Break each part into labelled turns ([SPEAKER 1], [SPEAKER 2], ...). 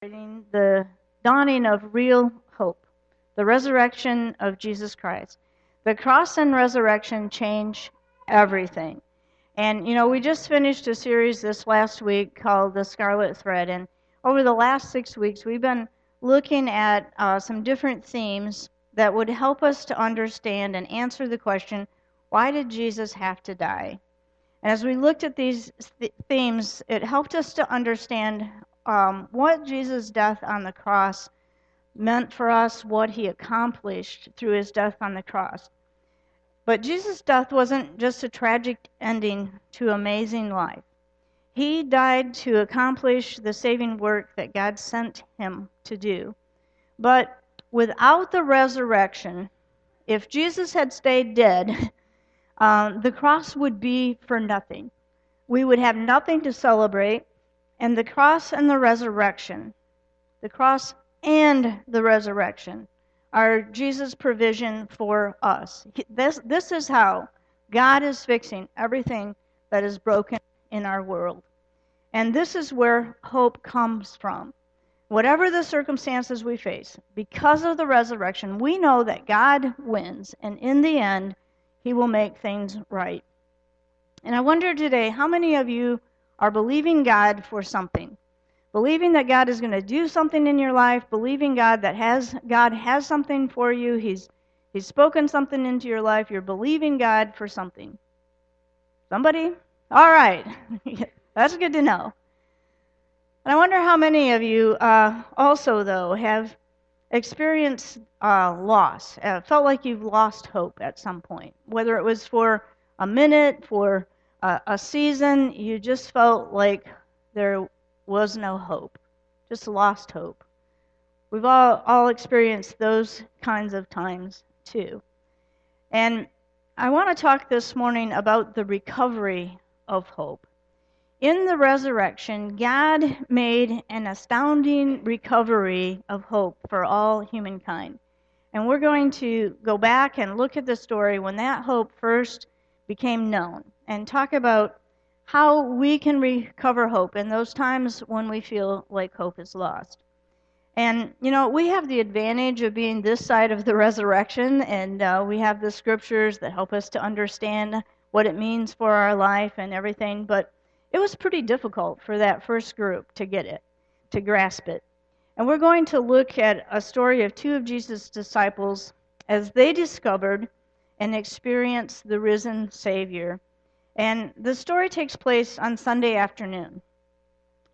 [SPEAKER 1] celebrating the dawning of real hope, the resurrection of Jesus Christ. The cross and resurrection change everything. And, you know, we just finished a series this last week called The Scarlet Thread. And over the last six weeks, we've been looking at uh, some different themes that would help us to understand and answer the question why did Jesus have to die? And as we looked at these th- themes, it helped us to understand um, what Jesus' death on the cross meant for us, what he accomplished through his death on the cross. But Jesus' death wasn't just a tragic ending to amazing life. He died to accomplish the saving work that God sent him to do. But without the resurrection, if Jesus had stayed dead, um, the cross would be for nothing. We would have nothing to celebrate. And the cross and the resurrection, the cross and the resurrection, are Jesus' provision for us. This, this is how God is fixing everything that is broken in our world. And this is where hope comes from. Whatever the circumstances we face, because of the resurrection, we know that God wins, and in the end, He will make things right. And I wonder today, how many of you are believing God for something. Believing that God is going to do something in your life, believing God that has God has something for you. He's He's spoken something into your life. You're believing God for something. Somebody? All right. That's good to know. And I wonder how many of you uh, also, though, have experienced uh, loss, uh, felt like you've lost hope at some point, whether it was for a minute, for a, a season you just felt like there was no hope, just lost hope. We've all, all experienced those kinds of times too. And I want to talk this morning about the recovery of hope. In the resurrection, God made an astounding recovery of hope for all humankind. And we're going to go back and look at the story when that hope first became known and talk about how we can recover hope in those times when we feel like hope is lost. And, you know, we have the advantage of being this side of the resurrection, and uh, we have the scriptures that help us to understand what it means for our life and everything. But it was pretty difficult for that first group to get it, to grasp it. And we're going to look at a story of two of Jesus' disciples as they discovered and experience the risen Savior. And the story takes place on Sunday afternoon.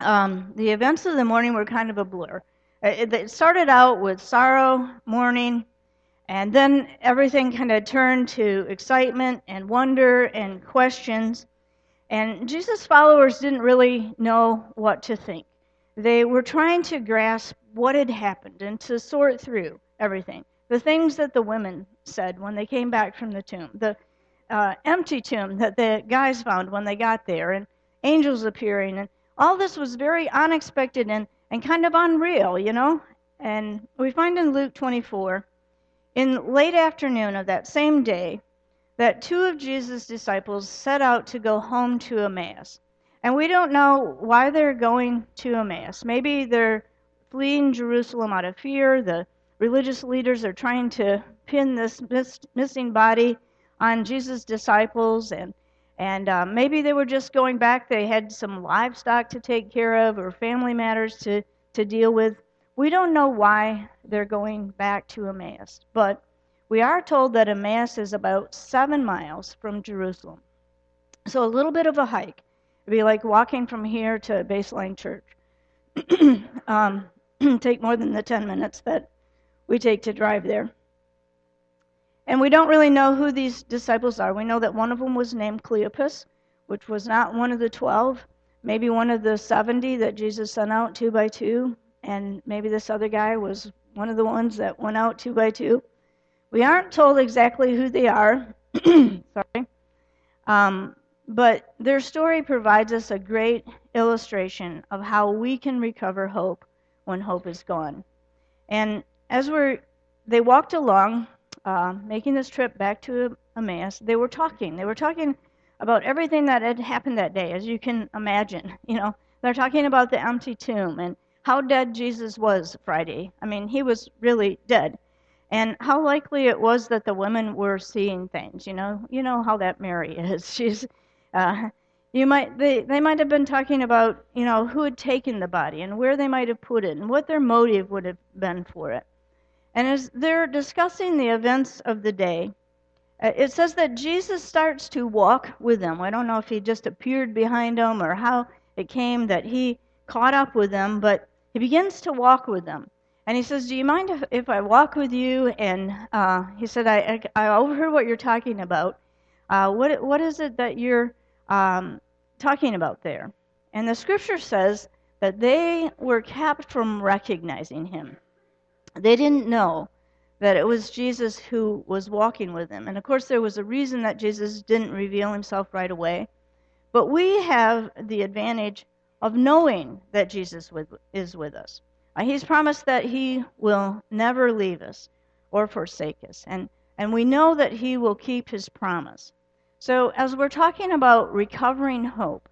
[SPEAKER 1] Um, the events of the morning were kind of a blur. Uh, it, it started out with sorrow, mourning, and then everything kind of turned to excitement and wonder and questions. And Jesus' followers didn't really know what to think. They were trying to grasp what had happened and to sort through everything. The things that the women said when they came back from the tomb, the uh, empty tomb that the guys found when they got there, and angels appearing, and all this was very unexpected and, and kind of unreal, you know. And we find in Luke 24, in late afternoon of that same day, that two of Jesus' disciples set out to go home to Emmaus. And we don't know why they're going to Emmaus. Maybe they're fleeing Jerusalem out of fear. The religious leaders are trying to pin this missing body on Jesus' disciples, and and uh, maybe they were just going back. They had some livestock to take care of or family matters to to deal with. We don't know why they're going back to Emmaus, but we are told that Emmaus is about seven miles from Jerusalem. So a little bit of a hike. It'd be like walking from here to Baseline Church. um, take more than the 10 minutes that we take to drive there. And we don't really know who these disciples are. We know that one of them was named Cleopas, which was not one of the 12, maybe one of the 70 that Jesus sent out two by two, and maybe this other guy was one of the ones that went out two by two. We aren't told exactly who they are. Sorry. Um, but their story provides us a great illustration of how we can recover hope when hope is gone. And as we're, they walked along uh, making this trip back to Emmaus, they were talking. They were talking about everything that had happened that day, as you can imagine. You know, they're talking about the empty tomb and how dead Jesus was Friday. I mean, he was really dead. And how likely it was that the women were seeing things. You know, you know how that Mary is. She's, uh, you might they they might have been talking about you know who had taken the body and where they might have put it and what their motive would have been for it. And as they're discussing the events of the day, uh, it says that Jesus starts to walk with them. I don't know if he just appeared behind them or how it came that he caught up with them, but he begins to walk with them. And he says, Do you mind if, if I walk with you? And uh, he said, I, I, I, overheard what you're talking about. Uh, what, what is it that you're um, talking about there? And the scripture says that they were kept from recognizing him. They didn't know that it was Jesus who was walking with them. And of course, there was a reason that Jesus didn't reveal himself right away. But we have the advantage of knowing that Jesus is with us. Uh, he's promised that he will never leave us or forsake us. And, and we know that he will keep his promise. So, as we're talking about recovering hope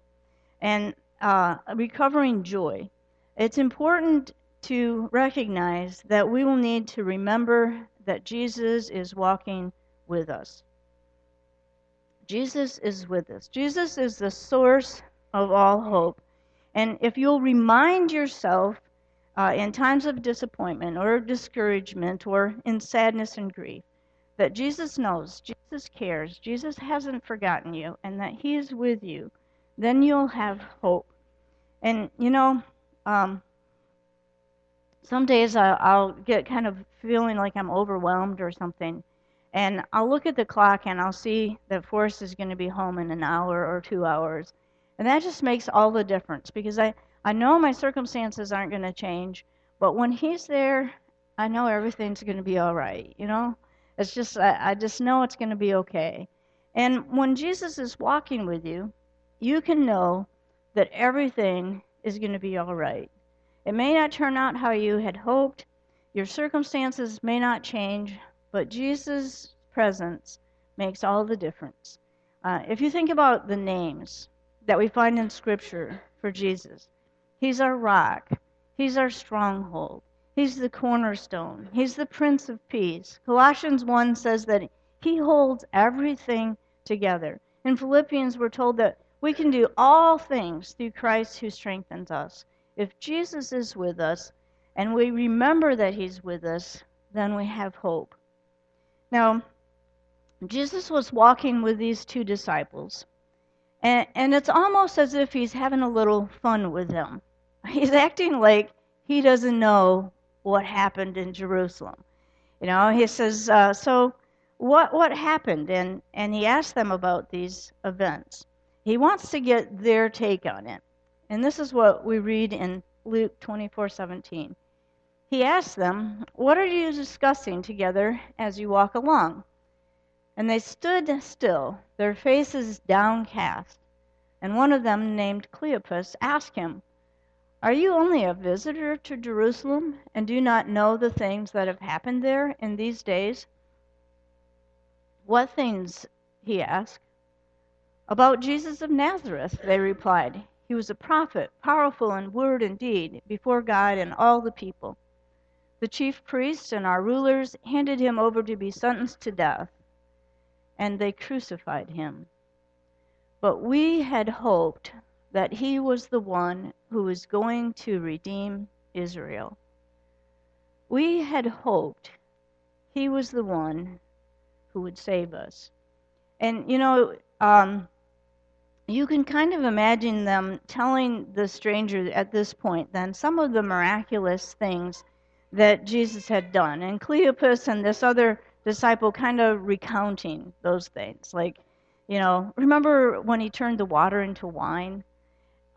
[SPEAKER 1] and uh, recovering joy, it's important to recognize that we will need to remember that Jesus is walking with us. Jesus is with us. Jesus is the source of all hope. And if you'll remind yourself uh, in times of disappointment or discouragement or in sadness and grief that Jesus knows, Jesus cares, Jesus hasn't forgotten you, and that He is with you, then you'll have hope. And, you know, um, some days I, I'll get kind of feeling like I'm overwhelmed or something. And I'll look at the clock and I'll see that Forrest is going to be home in an hour or two hours. And that just makes all the difference because I, I know my circumstances aren't going to change, but when he's there, I know everything's going to be all right. You know, it's just I, I just know it's going to be okay. And when Jesus is walking with you, you can know that everything is going to be all right. It may not turn out how you had hoped. Your circumstances may not change, but Jesus' presence makes all the difference. Uh, if you think about the names that we find in Scripture for Jesus, He's our rock. He's our stronghold. He's the cornerstone. He's the Prince of Peace. Colossians 1 says that He holds everything together. In Philippians, we're told that we can do all things through Christ who strengthens us. If Jesus is with us and we remember that He's with us, then we have hope. Now, Jesus was walking with these two disciples, and, and it's almost as if He's having a little fun with them. He's acting like he doesn't know what happened in Jerusalem. You know, he says, uh, so what what happened? And and he asks them about these events. He wants to get their take on it. And this is what we read in Luke 24:17. He asked them, "What are you discussing together as you walk along?" And they stood still, their faces downcast. And one of them, named Cleopas, asked him, are you only a visitor to Jerusalem and do not know the things that have happened there in these days? What things? he asked. About Jesus of Nazareth, they replied. He was a prophet, powerful in word and deed before God and all the people. The chief priests and our rulers handed him over to be sentenced to death, and they crucified him. But we had hoped that he was the one who was going to redeem Israel. We had hoped he was the one who would save us. And, you know, um, you can kind of imagine them telling the stranger at this point then some of the miraculous things that Jesus had done. And Cleopas and this other disciple kind of recounting those things. Like, you know, remember when he turned the water into wine?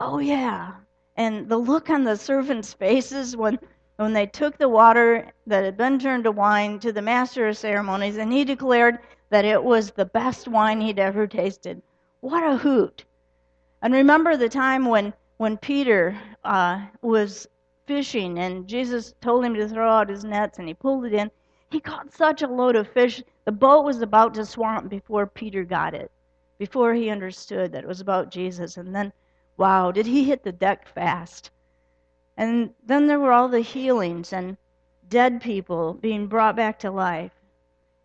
[SPEAKER 1] oh yeah. And the look on the servants' faces when when they took the water that had been turned to wine to the master of ceremonies, and he declared that it was the best wine he'd ever tasted. What a hoot! And remember the time when when Peter uh, was fishing and Jesus told him to throw out his nets, and he pulled it in. He caught such a load of fish, the boat was about to swamp before Peter got it, before he understood that it was about Jesus. And then Wow, did he hit the deck fast? And then there were all the healings and dead people being brought back to life.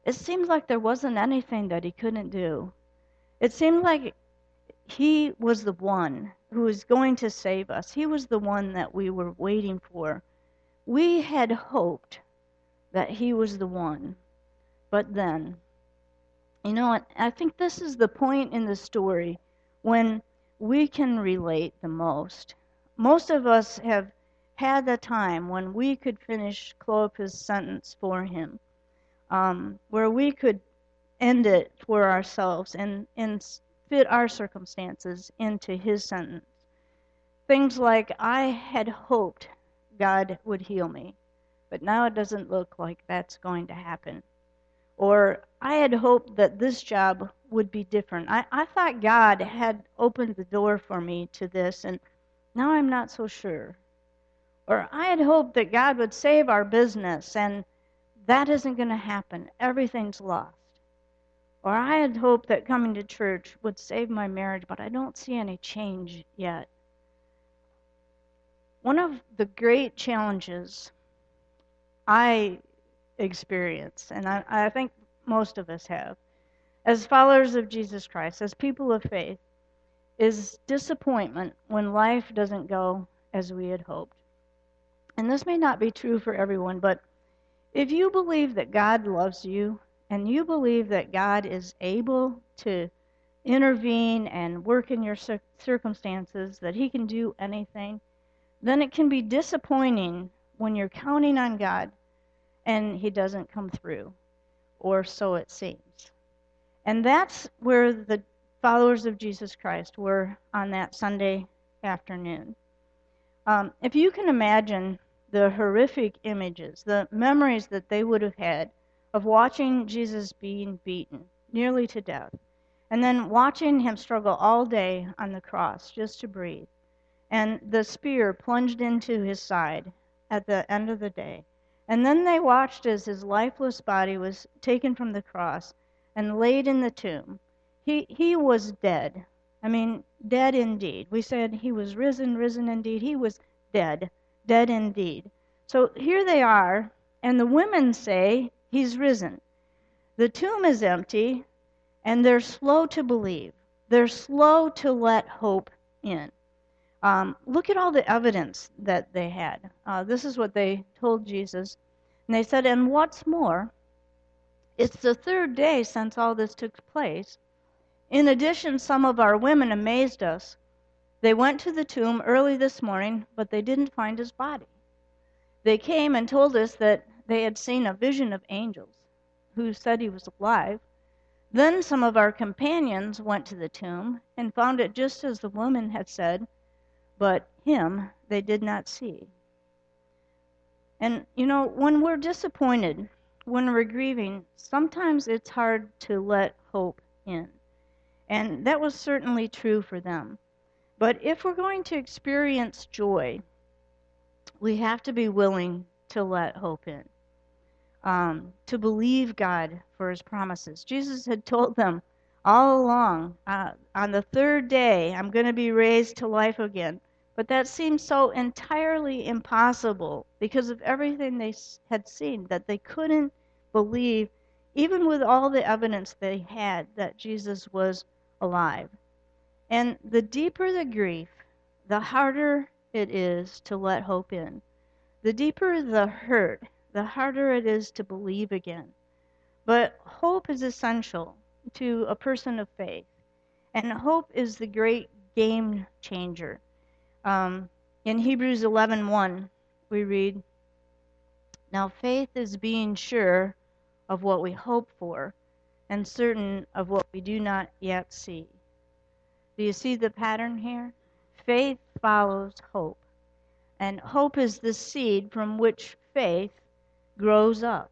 [SPEAKER 1] It seemed like there wasn't anything that he couldn't do. It seemed like he was the one who was going to save us. He was the one that we were waiting for. We had hoped that he was the one. But then, you know? I think this is the point in the story when we can relate the most. Most of us have had the time when we could finish Cleopas' sentence for him, um, where we could end it for ourselves and, and fit our circumstances into his sentence. Things like, I had hoped God would heal me, but now it doesn't look like that's going to happen. Or, I had hoped that this job would be different. I, I thought God had opened the door for me to this, and now I'm not so sure. Or I had hoped that God would save our business, and that isn't going to happen. Everything's lost. Or I had hoped that coming to church would save my marriage, but I don't see any change yet. One of the great challenges I experience, and I, I think most of us have, as followers of Jesus Christ, as people of faith, is disappointment when life doesn't go as we had hoped. And this may not be true for everyone, but if you believe that God loves you and you believe that God is able to intervene and work in your circumstances, that He can do anything, then it can be disappointing when you're counting on God and He doesn't come through, or so it seems. And that's where the followers of Jesus Christ were on that Sunday afternoon. Um, if you can imagine the horrific images, the memories that they would have had of watching Jesus being beaten nearly to death, and then watching him struggle all day on the cross just to breathe, and the spear plunged into his side at the end of the day. And then they watched as his lifeless body was taken from the cross and laid in the tomb. He, he was dead. I mean, dead indeed. We said he was risen, risen indeed. He was dead, dead indeed. So here they are, and the women say, He's risen. The tomb is empty, and they're slow to believe. They're slow to let hope in. Um, look at all the evidence that they had. Uh, this is what they told Jesus. And they said, And what's more, it's the third day since all this took place. In addition, some of our women amazed us. They went to the tomb early this morning, but they didn't find his body. They came and told us that they had seen a vision of angels who said he was alive. Then some of our companions went to the tomb and found it just as the woman had said, but him they did not see. And, you know, when we're disappointed, when we're grieving, sometimes it's hard to let hope in. And that was certainly true for them. But if we're going to experience joy, we have to be willing to let hope in, um, to believe God for his promises. Jesus had told them all along uh, on the third day, I'm going to be raised to life again. But that seemed so entirely impossible because of everything they had seen that they couldn't believe, even with all the evidence they had that Jesus was alive. And the deeper the grief, the harder it is to let hope in. The deeper the hurt, the harder it is to believe again. But hope is essential to a person of faith. And hope is the great game changer. Um, in Hebrews 11:1, we read, "Now faith is being sure of what we hope for and certain of what we do not yet see. Do you see the pattern here? Faith follows hope. And hope is the seed from which faith grows up.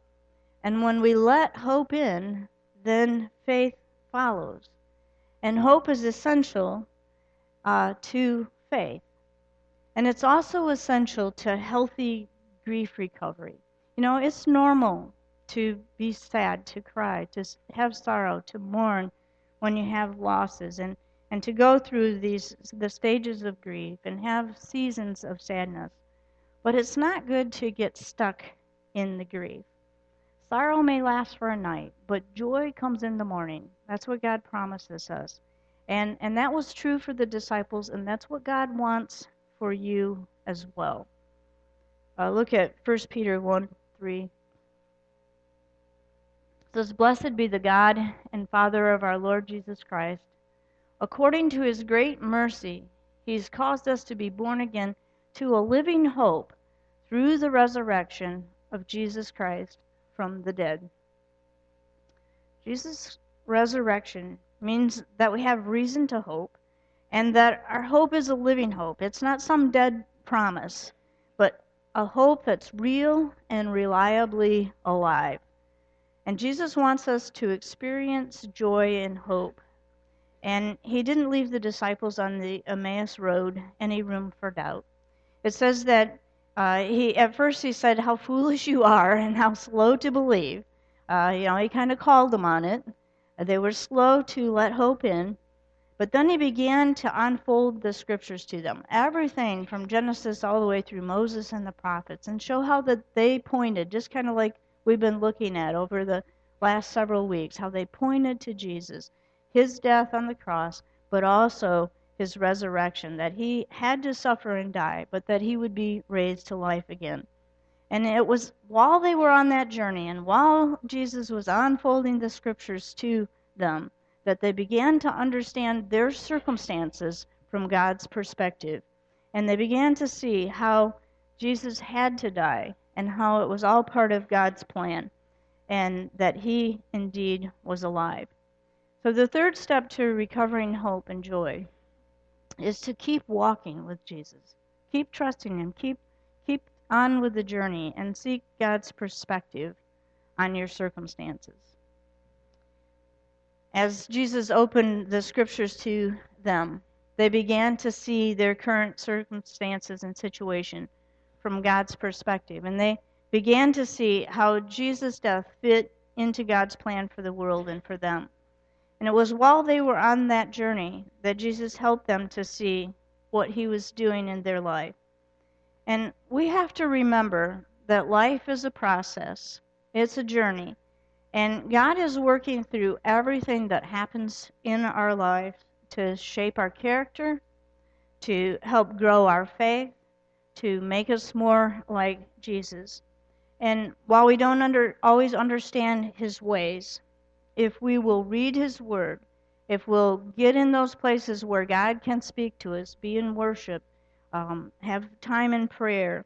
[SPEAKER 1] And when we let hope in, then faith follows. And hope is essential uh, to faith. And it's also essential to healthy grief recovery. You know, it's normal to be sad, to cry, to have sorrow, to mourn when you have losses, and, and to go through these the stages of grief and have seasons of sadness. But it's not good to get stuck in the grief. Sorrow may last for a night, but joy comes in the morning. That's what God promises us. And, and that was true for the disciples, and that's what God wants for you as well. Uh, look at 1 Peter 1 3. It says, Blessed be the God and Father of our Lord Jesus Christ. According to his great mercy, he's caused us to be born again to a living hope through the resurrection of Jesus Christ from the dead. Jesus' resurrection means that we have reason to hope and that our hope is a living hope. It's not some dead promise, but a hope that's real and reliably alive. And Jesus wants us to experience joy and hope. And he didn't leave the disciples on the Emmaus road any room for doubt. It says that uh, he at first he said, "How foolish you are, and how slow to believe." Uh, you know, he kind of called them on it. They were slow to let hope in. But then he began to unfold the scriptures to them, everything from Genesis all the way through Moses and the prophets, and show how that they pointed, just kind of like we've been looking at over the last several weeks, how they pointed to Jesus, his death on the cross, but also his resurrection, that he had to suffer and die, but that he would be raised to life again. And it was while they were on that journey and while Jesus was unfolding the scriptures to them that they began to understand their circumstances from God's perspective. And they began to see how Jesus had to die and how it was all part of God's plan and that he indeed was alive. So, the third step to recovering hope and joy is to keep walking with Jesus. Keep trusting him. Keep keep on with the journey and seek God's perspective on your circumstances. As Jesus opened the scriptures to them, they began to see their current circumstances and situation from God's perspective. And they began to see how Jesus' death fit into God's plan for the world and for them. And it was while they were on that journey that Jesus helped them to see what he was doing in their life. And we have to remember that life is a process, it's a journey. And God is working through everything that happens in our life to shape our character, to help grow our faith, to make us more like Jesus. And while we don't under, always understand his ways, if we will read his word, if we'll get in those places where God can speak to us, be in worship, um, have time in prayer,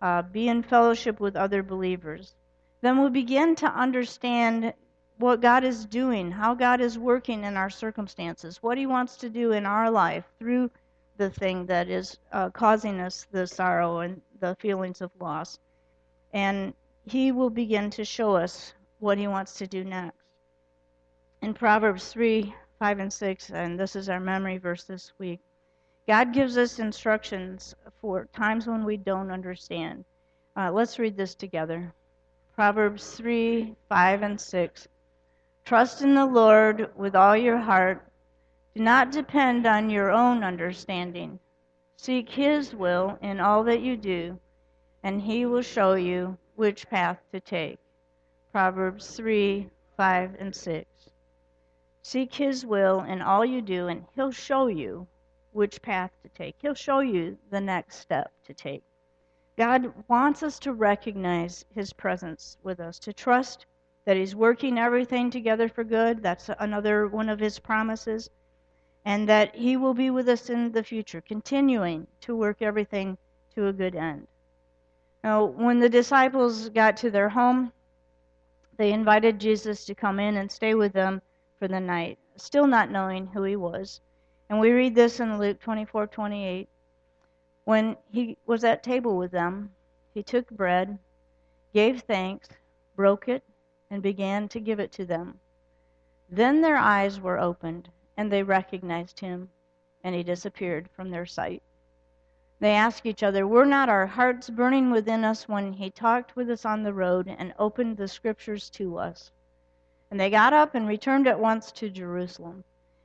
[SPEAKER 1] uh, be in fellowship with other believers, then we'll begin to understand what God is doing, how God is working in our circumstances, what He wants to do in our life through the thing that is uh, causing us the sorrow and the feelings of loss. And He will begin to show us what He wants to do next. In Proverbs 3 5 and 6, and this is our memory verse this week. God gives us instructions for times when we don't understand. Uh, let's read this together. Proverbs 3 5 and 6. Trust in the Lord with all your heart. Do not depend on your own understanding. Seek His will in all that you do, and He will show you which path to take. Proverbs 3 5 and 6. Seek His will in all you do, and He'll show you which path to take. He'll show you the next step to take. God wants us to recognize His presence with us, to trust that He's working everything together for good. That's another one of His promises. And that He will be with us in the future, continuing to work everything to a good end. Now, when the disciples got to their home, they invited Jesus to come in and stay with them for the night, still not knowing who He was. And we read this in Luke 24 28. When he was at table with them, he took bread, gave thanks, broke it, and began to give it to them. Then their eyes were opened, and they recognized him, and he disappeared from their sight. They asked each other, Were not our hearts burning within us when he talked with us on the road and opened the scriptures to us? And they got up and returned at once to Jerusalem.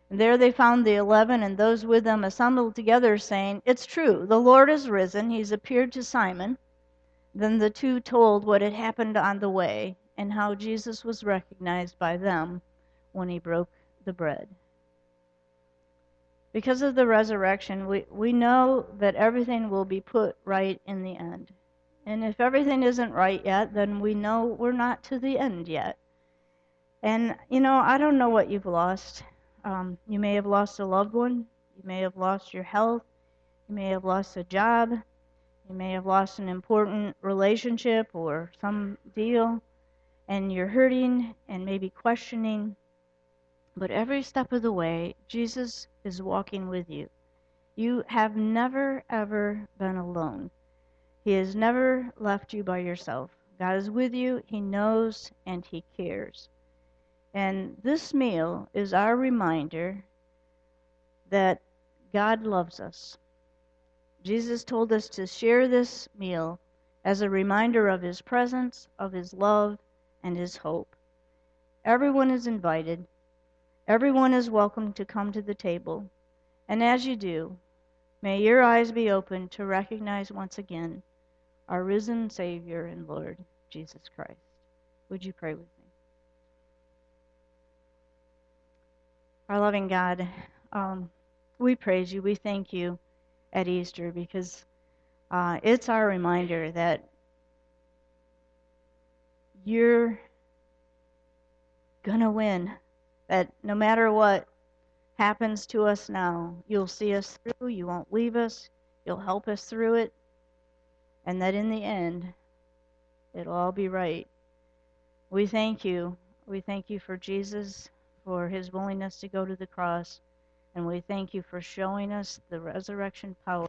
[SPEAKER 1] And there they found the eleven and those with them assembled together, saying, It's true, the Lord is risen. He's appeared to Simon. Then the two told what had happened on the way and how Jesus was recognized by them when he broke the bread. Because of the resurrection, we, we know that everything will be put right in the end. And if everything isn't right yet, then we know we're not to the end yet. And, you know, I don't know what you've lost. Um, you may have lost a loved one, you may have lost your health, you may have lost a job, you may have lost an important relationship or some deal, and you're hurting and maybe questioning. But every step of the way, Jesus is walking with you. You have never, ever been alone. He has never left you by yourself. God is with you, He knows, and He cares. And this meal is our reminder that God loves us. Jesus told us to share this meal as a reminder of His presence, of His love, and His hope. Everyone is invited. Everyone is welcome to come to the table. And as you do, may your eyes be open to recognize once again our risen Savior and Lord, Jesus Christ. Would you pray with me? Our loving God, um, we praise you. We thank you at Easter because uh, it's our reminder that you're going to win that no matter what happens to us now, you'll see us through, you won't leave us, you'll help us through it, and that in the end, it'll all be right. We thank you. We thank you for Jesus, for his willingness to go to the cross, and we thank you for showing us the resurrection power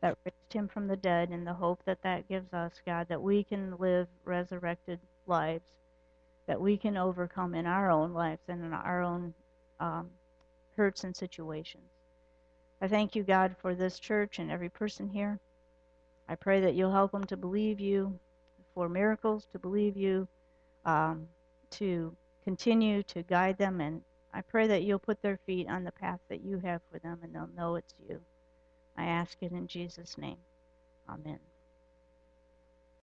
[SPEAKER 1] that raised him from the dead and the hope that that gives us, God, that we can live resurrected lives that we can overcome in our own lives and in our own um, hurts and situations. I thank you, God, for this church and every person here. I pray that you'll help them to believe you for miracles, to believe you, um, to continue to guide them. And I pray that you'll put their feet on the path that you have for them and they'll know it's you. I ask it in Jesus' name. Amen.